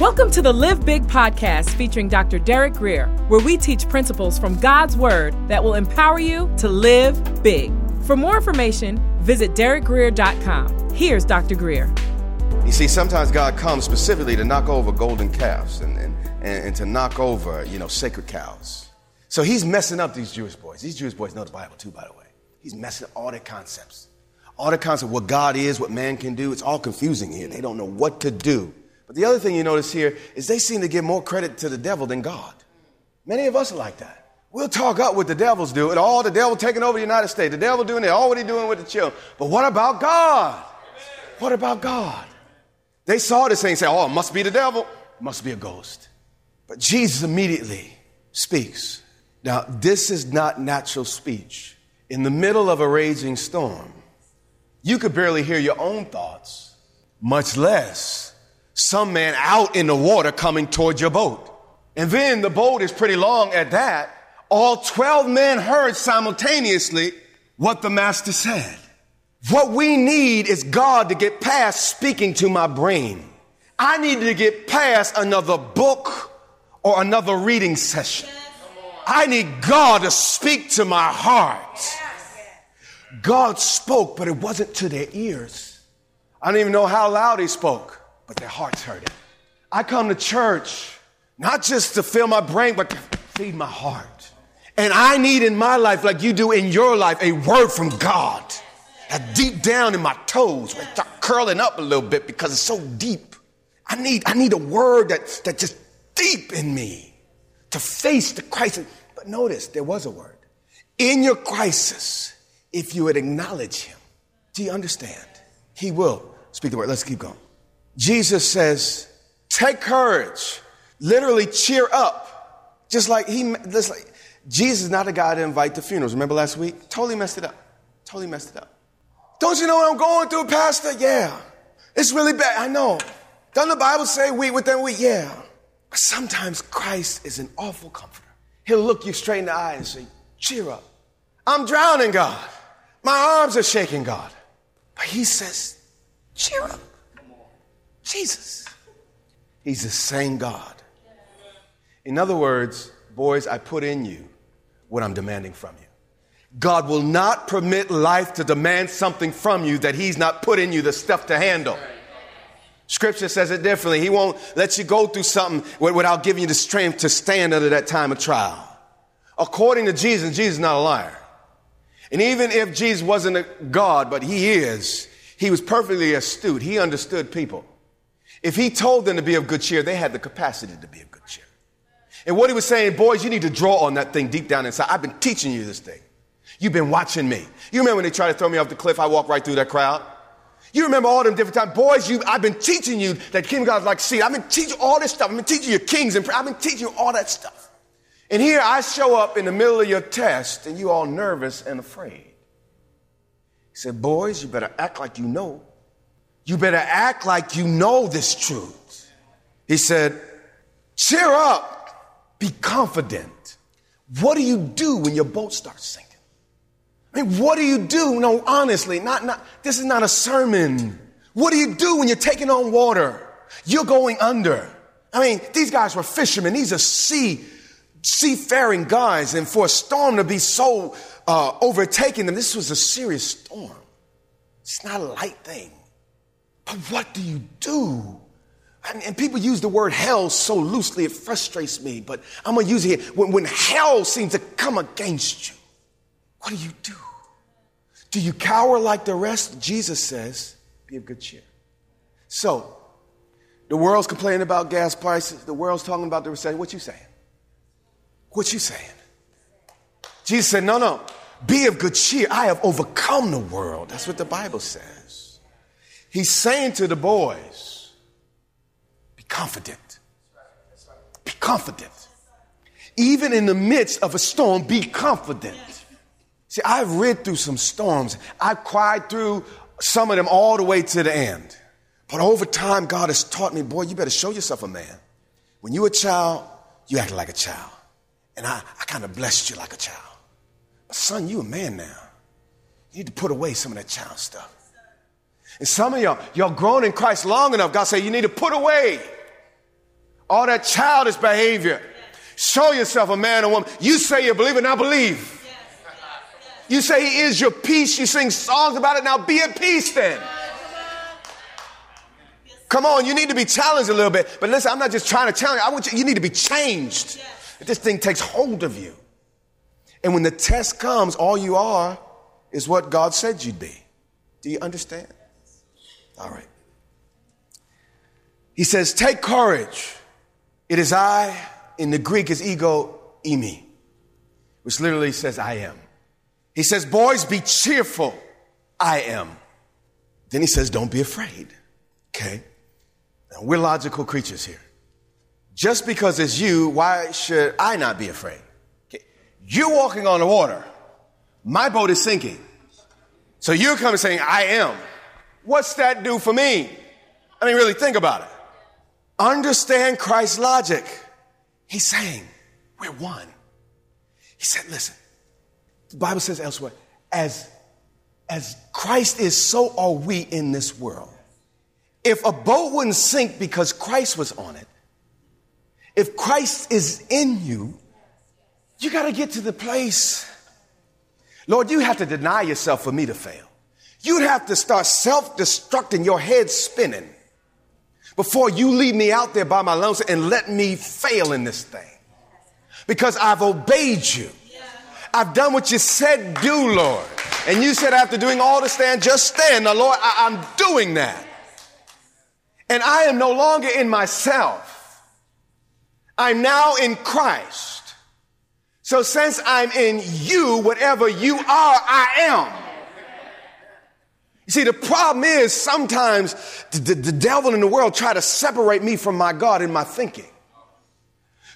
Welcome to the Live Big podcast featuring Dr. Derek Greer, where we teach principles from God's Word that will empower you to live big. For more information, visit derekgreer.com. Here's Dr. Greer. You see, sometimes God comes specifically to knock over golden calves and, and, and, to knock over, you know, sacred cows. So he's messing up these Jewish boys. These Jewish boys know the Bible too, by the way. He's messing up all their concepts. All the concepts what God is, what man can do. It's all confusing here. They don't know what to do. But the other thing you notice here is they seem to give more credit to the devil than God. Many of us are like that. We'll talk up what the devils do, and all the devil taking over the United States, the devil doing it, all what he doing with the children. But what about God? What about God? They saw this thing and said, Oh, it must be the devil, it must be a ghost. But Jesus immediately speaks. Now, this is not natural speech. In the middle of a raging storm, you could barely hear your own thoughts, much less some man out in the water coming towards your boat. And then the boat is pretty long at that. All 12 men heard simultaneously what the master said. What we need is God to get past speaking to my brain. I need to get past another book or another reading session. I need God to speak to my heart. God spoke, but it wasn't to their ears. I don't even know how loud he spoke but their hearts hurting. I come to church not just to fill my brain, but to feed my heart. And I need in my life, like you do in your life, a word from God. That deep down in my toes, where start curling up a little bit because it's so deep. I need, I need a word that, that just deep in me to face the crisis. But notice, there was a word. In your crisis, if you would acknowledge him, do you understand? He will speak the word. Let's keep going. Jesus says, take courage. Literally cheer up. Just like he, just like, Jesus is not a guy to invite to funerals. Remember last week? Totally messed it up. Totally messed it up. Don't you know what I'm going through, Pastor? Yeah. It's really bad. I know. Doesn't the Bible say we within we? Yeah. But sometimes Christ is an awful comforter. He'll look you straight in the eye and say, cheer up. I'm drowning, God. My arms are shaking, God. But he says, cheer up. Jesus. He's the same God. In other words, boys, I put in you what I'm demanding from you. God will not permit life to demand something from you that He's not put in you the stuff to handle. Scripture says it differently. He won't let you go through something without giving you the strength to stand under that time of trial. According to Jesus, Jesus is not a liar. And even if Jesus wasn't a God, but He is, He was perfectly astute. He understood people. If he told them to be of good cheer, they had the capacity to be of good cheer. And what he was saying, boys, you need to draw on that thing deep down inside. I've been teaching you this thing. You've been watching me. You remember when they tried to throw me off the cliff, I walked right through that crowd? You remember all them different times. Boys, you, I've been teaching you that King God's like seed. I've been teaching you all this stuff. I've been teaching you kings and I've been teaching you all that stuff. And here I show up in the middle of your test and you all nervous and afraid. He said, boys, you better act like you know you better act like you know this truth. He said, cheer up, be confident. What do you do when your boat starts sinking? I mean, what do you do? No, honestly, not, not, this is not a sermon. What do you do when you're taking on water? You're going under. I mean, these guys were fishermen. These are sea, seafaring guys. And for a storm to be so uh, overtaking them, this was a serious storm. It's not a light thing. But what do you do? And, and, people use the word hell so loosely, it frustrates me, but I'm gonna use it here. When, when hell seems to come against you, what do you do? Do you cower like the rest? Jesus says, be of good cheer. So, the world's complaining about gas prices, the world's talking about the recession. What you saying? What you saying? Jesus said, no, no, be of good cheer. I have overcome the world. That's what the Bible says. He's saying to the boys, be confident. Be confident. Even in the midst of a storm, be confident. See, I've read through some storms. I've cried through some of them all the way to the end. But over time, God has taught me, boy, you better show yourself a man. When you were a child, you acted like a child. And I, I kind of blessed you like a child. But son, you a man now. You need to put away some of that child stuff. And some of y'all, y'all grown in Christ long enough. God say you need to put away All that childish behavior. Show yourself a man or woman. You say you believe it, now believe. You say he is your peace. You sing songs about it. Now be at peace then. Come on, you need to be challenged a little bit. But listen, I'm not just trying to challenge you. I want you, you need to be changed. This thing takes hold of you. And when the test comes, all you are is what God said you'd be. Do you understand? All right. He says, Take courage. It is I. In the Greek is ego eimi, which literally says, I am. He says, Boys, be cheerful. I am. Then he says, Don't be afraid. Okay? Now, we're logical creatures here. Just because it's you, why should I not be afraid? Okay. You're walking on the water. My boat is sinking. So you're coming saying, I am. What's that do for me? I mean, really think about it. Understand Christ's logic. He's saying, we're one. He said, listen, the Bible says elsewhere, as, as Christ is, so are we in this world. If a boat wouldn't sink because Christ was on it, if Christ is in you, you got to get to the place. Lord, you have to deny yourself for me to fail. You'd have to start self destructing your head spinning before you leave me out there by my lungs and let me fail in this thing. Because I've obeyed you. I've done what you said do, Lord. And you said after doing all to stand, just stand. Now, Lord, I- I'm doing that. And I am no longer in myself. I'm now in Christ. So since I'm in you, whatever you are, I am. You see, the problem is sometimes the, the, the, devil in the world try to separate me from my God in my thinking.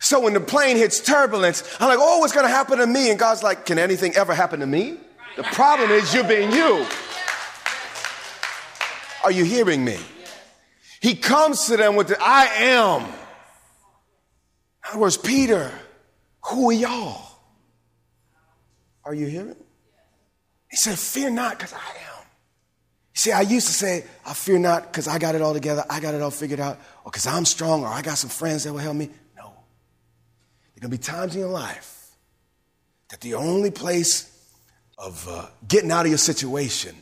So when the plane hits turbulence, I'm like, oh, what's going to happen to me? And God's like, can anything ever happen to me? The problem is you're being you. Are you hearing me? He comes to them with the I am. In other words, Peter, who are y'all? Are you hearing? He said, Fear not, because I am. See, I used to say, I fear not because I got it all together, I got it all figured out, or because I'm strong, or I got some friends that will help me. No. There are going to be times in your life that the only place of uh, getting out of your situation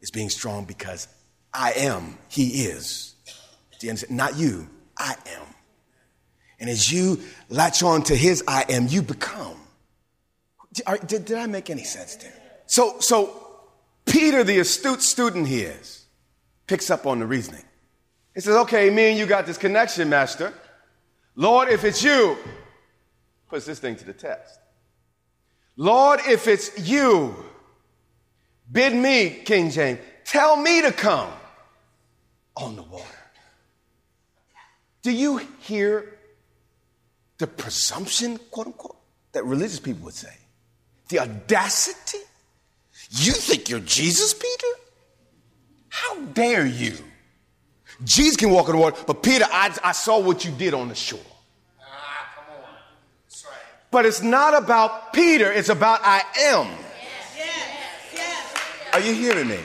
is being strong because I am, He is. Do you understand? Not you, I am. And as you latch on to His I am, you become. Did, did I make any sense there? So, so Peter, the astute student he is, picks up on the reasoning. He says, Okay, me and you got this connection, Master. Lord, if it's you, puts this thing to the test. Lord, if it's you, bid me, King James, tell me to come on the water. Do you hear the presumption, quote unquote, that religious people would say? The audacity? You think you're Jesus, Peter? How dare you? Jesus can walk on the water, but Peter, I, I saw what you did on the shore. Ah, come on. That's right. But it's not about Peter, it's about I am. Yes, yes, Are you hearing me?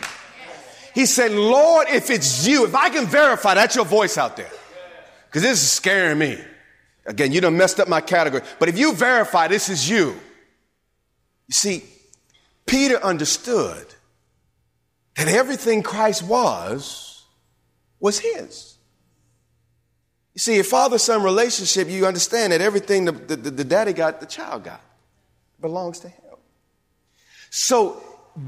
He said, Lord, if it's you, if I can verify that's your voice out there, because this is scaring me. Again, you done messed up my category. But if you verify this is you, you see, Peter understood that everything Christ was, was his. You see, a father son relationship, you understand that everything the, the, the daddy got, the child got, belongs to him. So,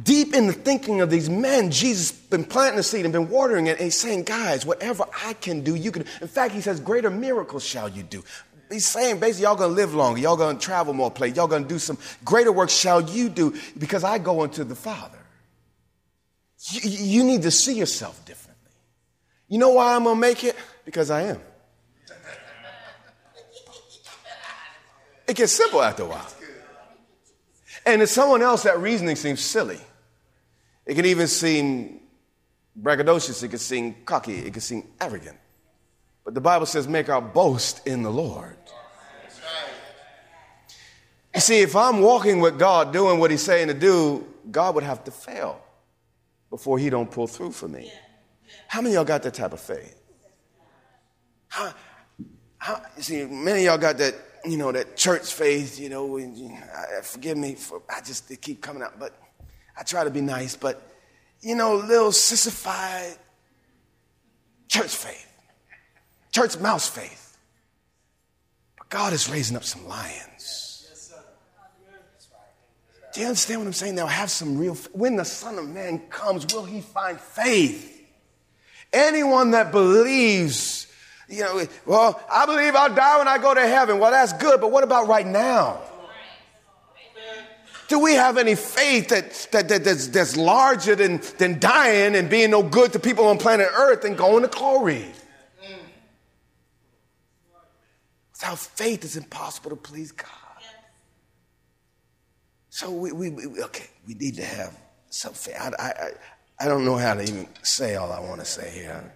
deep in the thinking of these men, Jesus been planting the seed and been watering it, and he's saying, guys, whatever I can do, you can. In fact, he says, greater miracles shall you do. He's saying basically, y'all gonna live longer, y'all gonna travel more places, y'all gonna do some greater work shall you do because I go unto the Father. You, you need to see yourself differently. You know why I'm gonna make it? Because I am. It gets simple after a while. And to someone else, that reasoning seems silly. It can even seem braggadocious, it can seem cocky, it can seem arrogant. But the Bible says, make our boast in the Lord. You see, if I'm walking with God, doing what He's saying to do, God would have to fail before He don't pull through for me. How many y'all got that type of faith? How, How, see, many of y'all got that, you know, that church faith, you know, and, you know, I, forgive me for, I just, they keep coming out, but I try to be nice, but, you know, little sissified church faith, church mouse faith. But God is raising up some lions. Do you understand what I'm saying? They'll have some real, when the Son of Man comes, will he find faith? Anyone that believes, you know, well, I believe I'll die when I go to heaven. Well, that's good, but what about right now? Do we have any faith that, that, that that's, that's, larger than, than dying and being no good to people on planet Earth and going to glory? Without faith, it's impossible to please God. So we, we, we, okay, we need to have some faith. I, I, I don't know how to even say all I want to say here.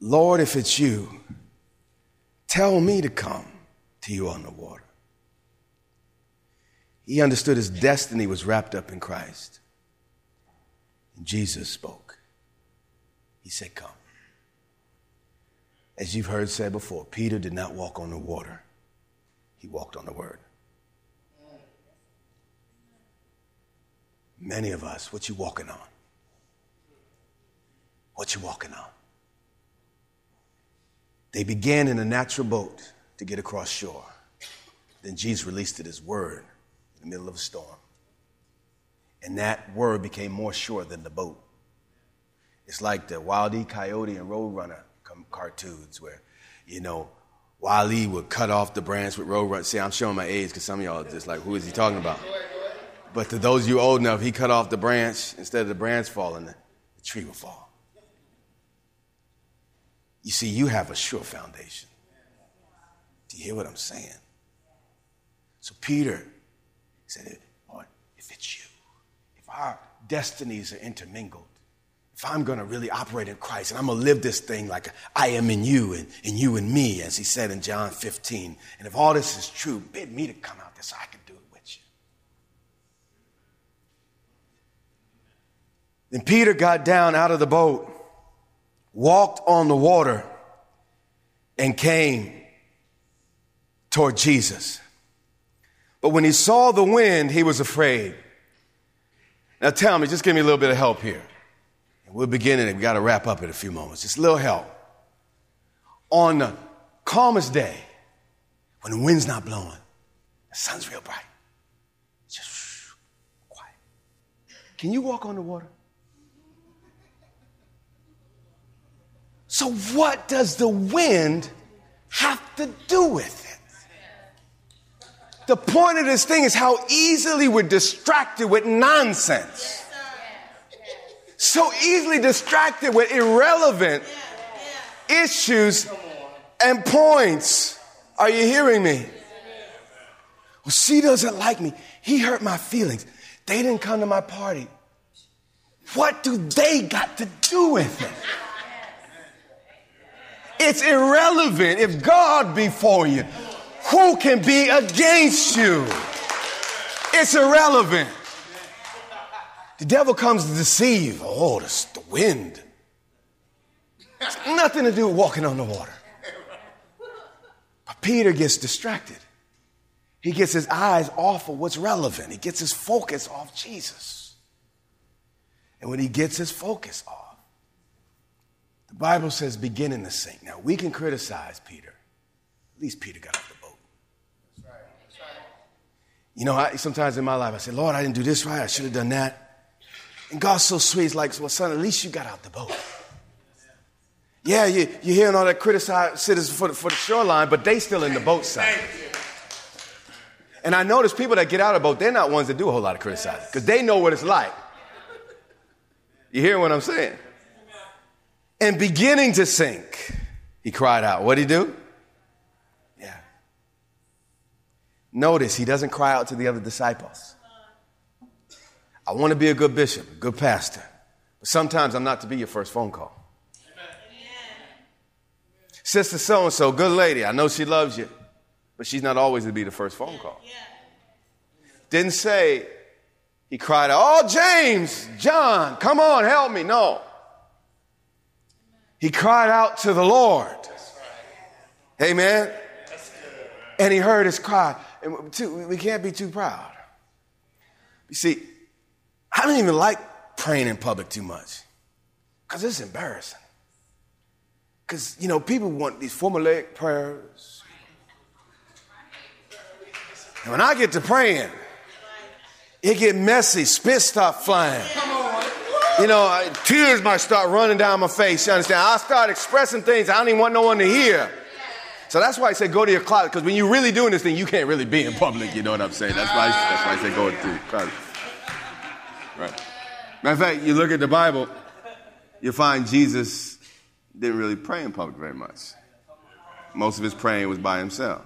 Lord, if it's you, tell me to come to you on the water. He understood his destiny was wrapped up in Christ. And Jesus spoke. He said, Come. As you've heard said before, Peter did not walk on the water, he walked on the word. Many of us, what you walking on? What you walking on? They began in a natural boat to get across shore. Then Jesus released it his word in the middle of a storm. And that word became more sure than the boat. It's like the Wile E. Coyote and Roadrunner cartoons where, you know, Wally would cut off the branch with Roadrunner. See, I'm showing my age because some of y'all are just like, who is he talking about? But to those of you old enough, he cut off the branch. Instead of the branch falling, the tree will fall. You see, you have a sure foundation. Do you hear what I'm saying? So Peter said, Lord, if it's you, if our destinies are intermingled, if I'm going to really operate in Christ and I'm going to live this thing like I am in you and, and you in me, as he said in John 15, and if all this is true, bid me to come out there so I can do it with you. Then Peter got down out of the boat, walked on the water, and came toward Jesus. But when he saw the wind, he was afraid. Now tell me, just give me a little bit of help here. We're beginning, we've got to wrap up in a few moments. Just a little help. On the calmest day, when the wind's not blowing, the sun's real bright, just quiet. Can you walk on the water? So, what does the wind have to do with it? The point of this thing is how easily we're distracted with nonsense. So easily distracted with irrelevant issues and points. Are you hearing me? Well, she doesn't like me. He hurt my feelings. They didn't come to my party. What do they got to do with it? It's irrelevant. If God be for you, who can be against you? It's irrelevant. The devil comes to deceive. Oh, the, the wind. It's nothing to do with walking on the water. But Peter gets distracted. He gets his eyes off of what's relevant. He gets his focus off Jesus. And when he gets his focus off, the Bible says beginning to sink. Now, we can criticize Peter. At least Peter got off the boat. That's right. That's right. You know, I, sometimes in my life, I say, Lord, I didn't do this right. I should have done that. And God's so sweet. He's like, well, son, at least you got out the boat. Yeah, you, you're hearing all that criticize citizens for the, for the shoreline, but they still in the boat side. And I notice people that get out of the boat, they're not ones that do a whole lot of criticizing because they know what it's like. You hear what I'm saying? and beginning to sink, he cried out. What'd he do? Yeah. Notice he doesn't cry out to the other disciples. I want to be a good bishop, a good pastor, but sometimes I'm not to be your first phone call. Sister so and so, good lady, I know she loves you, but she's not always to be the first phone call. Didn't say, he cried out, Oh, James, John, come on, help me. No. He cried out to the Lord Amen. And he heard his cry. And we can't be too proud. You see, I don't even like praying in public too much because it's embarrassing. Because, you know, people want these formulaic prayers. And when I get to praying, it get messy, spit start flying. You know, tears might start running down my face. You understand? I start expressing things I don't even want no one to hear. So that's why I say go to your closet, because when you're really doing this thing, you can't really be in public. You know what I'm saying? That's why. I, that's why I say go to your closet. Right. Matter of fact, you look at the Bible, you find Jesus didn't really pray in public very much. Most of his praying was by himself.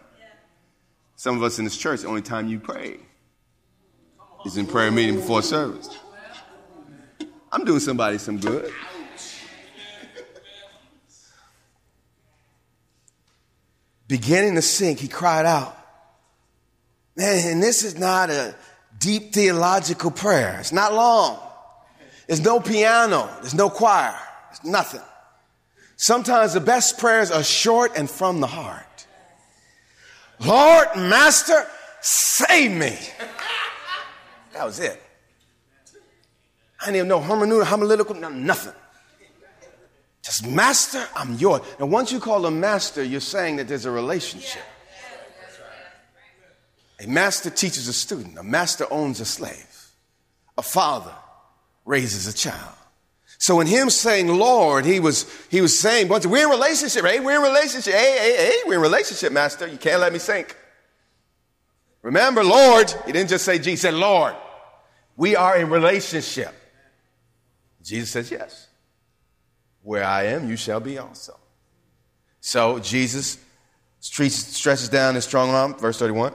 Some of us in this church, the only time you pray is in prayer meeting before service. I'm doing somebody some good. Beginning to sink, he cried out. Man, and this is not a deep theological prayer. It's not long. There's no piano. There's no choir. There's nothing. Sometimes the best prayers are short and from the heart. Lord, Master, save me. That was it. I didn't even know hermeneutic, homiletical, no, nothing. Just master, I'm yours. And once you call a master, you're saying that there's a relationship. A master teaches a student, a master owns a slave, a father raises a child. So in him saying Lord, he was he was saying, we're in relationship, hey, we're in relationship, hey, hey, hey, we're in relationship, master. You can't let me sink. Remember, Lord, he didn't just say Jesus, he said Lord. We are in relationship. Jesus says, Yes. Where I am, you shall be also. So Jesus stretches down his strong arm, verse 31.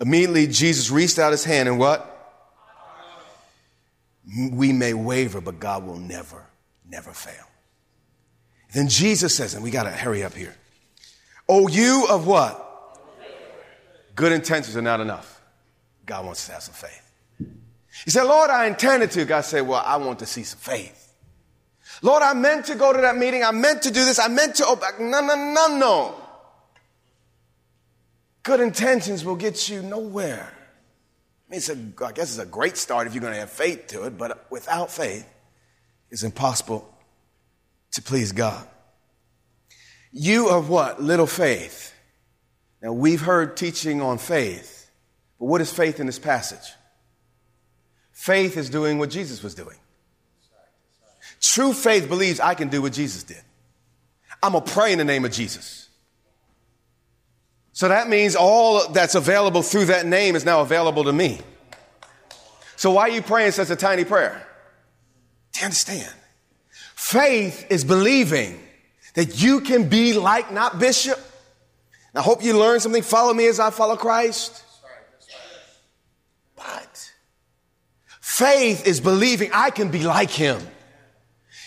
Immediately, Jesus reached out his hand and what? We may waver, but God will never, never fail. Then Jesus says, and we got to hurry up here. Oh, you of what? Good intentions are not enough. God wants us to have some faith. He said, Lord, I intended to. God said, Well, I want to see some faith. Lord, I meant to go to that meeting. I meant to do this. I meant to open. No, no, no, no. Good intentions will get you nowhere. I mean, it's a, I guess it's a great start if you're going to have faith to it, but without faith, it's impossible to please God. You of what? Little faith. Now, we've heard teaching on faith, but what is faith in this passage? Faith is doing what Jesus was doing. True faith believes I can do what Jesus did. I'm going to pray in the name of Jesus. So that means all that's available through that name is now available to me. So why are you praying such a tiny prayer? Do you understand? Faith is believing that you can be like not Bishop. I hope you learn something. Follow me as I follow Christ. But faith is believing I can be like him.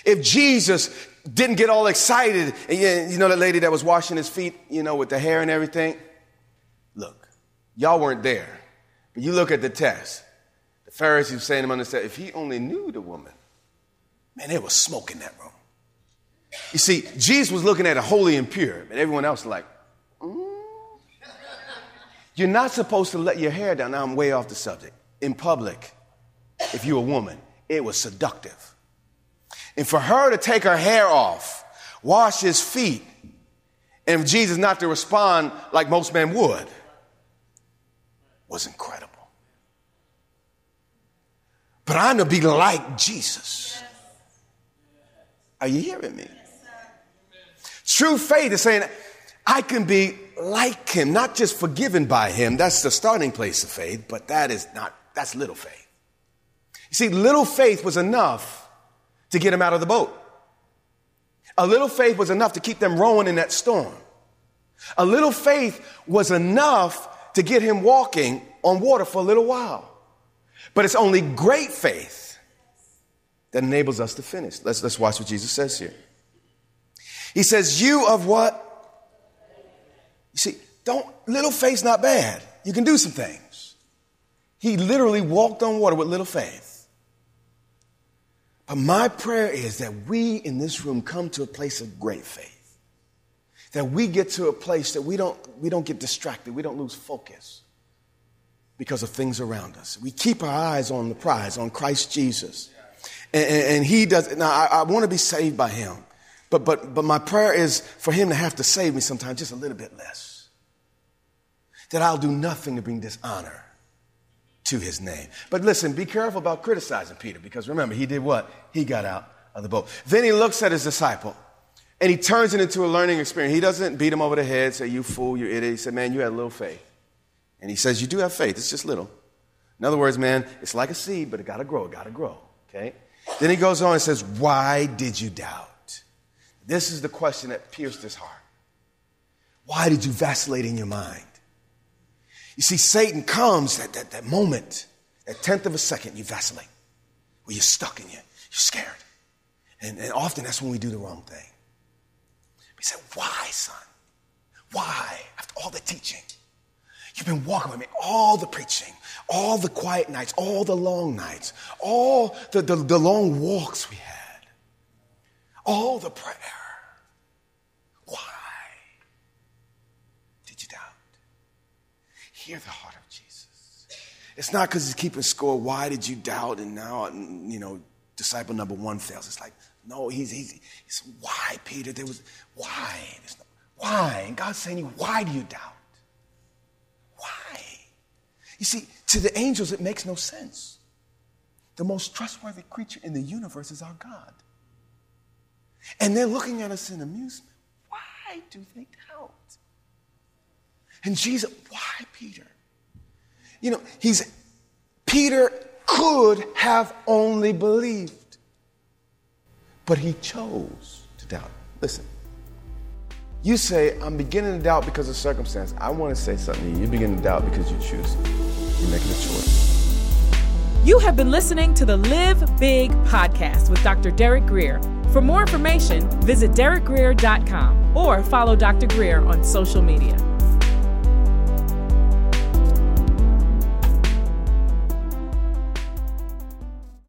If Jesus didn't get all excited. And you know that lady that was washing his feet, you know, with the hair and everything? Look, y'all weren't there. But you look at the test. The Pharisees saying to him, if he only knew the woman, man, there was smoke in that room. You see, Jesus was looking at a holy and pure, but everyone else was like, mm. You're not supposed to let your hair down. Now I'm way off the subject. In public, if you're a woman, it was seductive. And for her to take her hair off, wash his feet, and Jesus not to respond like most men would was incredible. But I'm to be like Jesus. Are you hearing me? True faith is saying, I can be like him, not just forgiven by him. That's the starting place of faith, but that is not, that's little faith. You see, little faith was enough to get him out of the boat. A little faith was enough to keep them rowing in that storm. A little faith was enough to get him walking on water for a little while. But it's only great faith that enables us to finish. Let's, let's watch what Jesus says here. He says, You of what? You see, don't, little faith's not bad. You can do some things. He literally walked on water with little faith. But my prayer is that we in this room come to a place of great faith. that we get to a place that we don't, we don't get distracted, we don't lose focus because of things around us. We keep our eyes on the prize, on Christ Jesus. And, and, and he does, now I, I want to be saved by him, but, but, but my prayer is for him to have to save me sometimes just a little bit less. That I'll do nothing to bring dishonor to his name. But listen, be careful about criticizing Peter because remember, he did what? He got out of the boat. Then he looks at his disciple and he turns it into a learning experience. He doesn't beat him over the head, say, You fool, you idiot. He said, Man, you had little faith. And he says, You do have faith, it's just little. In other words, man, it's like a seed, but it got to grow, it got to grow. Okay? Then he goes on and says, Why did you doubt? This is the question that pierced his heart. Why did you vacillate in your mind? You see, Satan comes at that, that moment, that tenth of a second, you vacillate, where you're stuck in you, you're scared. And, and often that's when we do the wrong thing. He said, Why, son? Why? After all the teaching, you've been walking with me, all the preaching, all the quiet nights, all the long nights, all the, the, the long walks we had, all the prayer. Why did you doubt? Hear the heart of Jesus. It's not because he's keeping score. Why did you doubt? And now, you know, disciple number one fails. It's like, no, he's, he's, he's why, Peter? There was, why? No, why? And God's saying, why do you doubt? Why? You see, to the angels, it makes no sense. The most trustworthy creature in the universe is our God. And they're looking at us in amusement. Why do they doubt? And Jesus, why, Peter? You know, he's, Peter could have only believed. But he chose to doubt. Listen, you say, I'm beginning to doubt because of circumstance. I want to say something. You begin to doubt because you choose. You're making a choice. You have been listening to the Live Big podcast with Dr. Derek Greer. For more information, visit derekgreer.com or follow Dr. Greer on social media.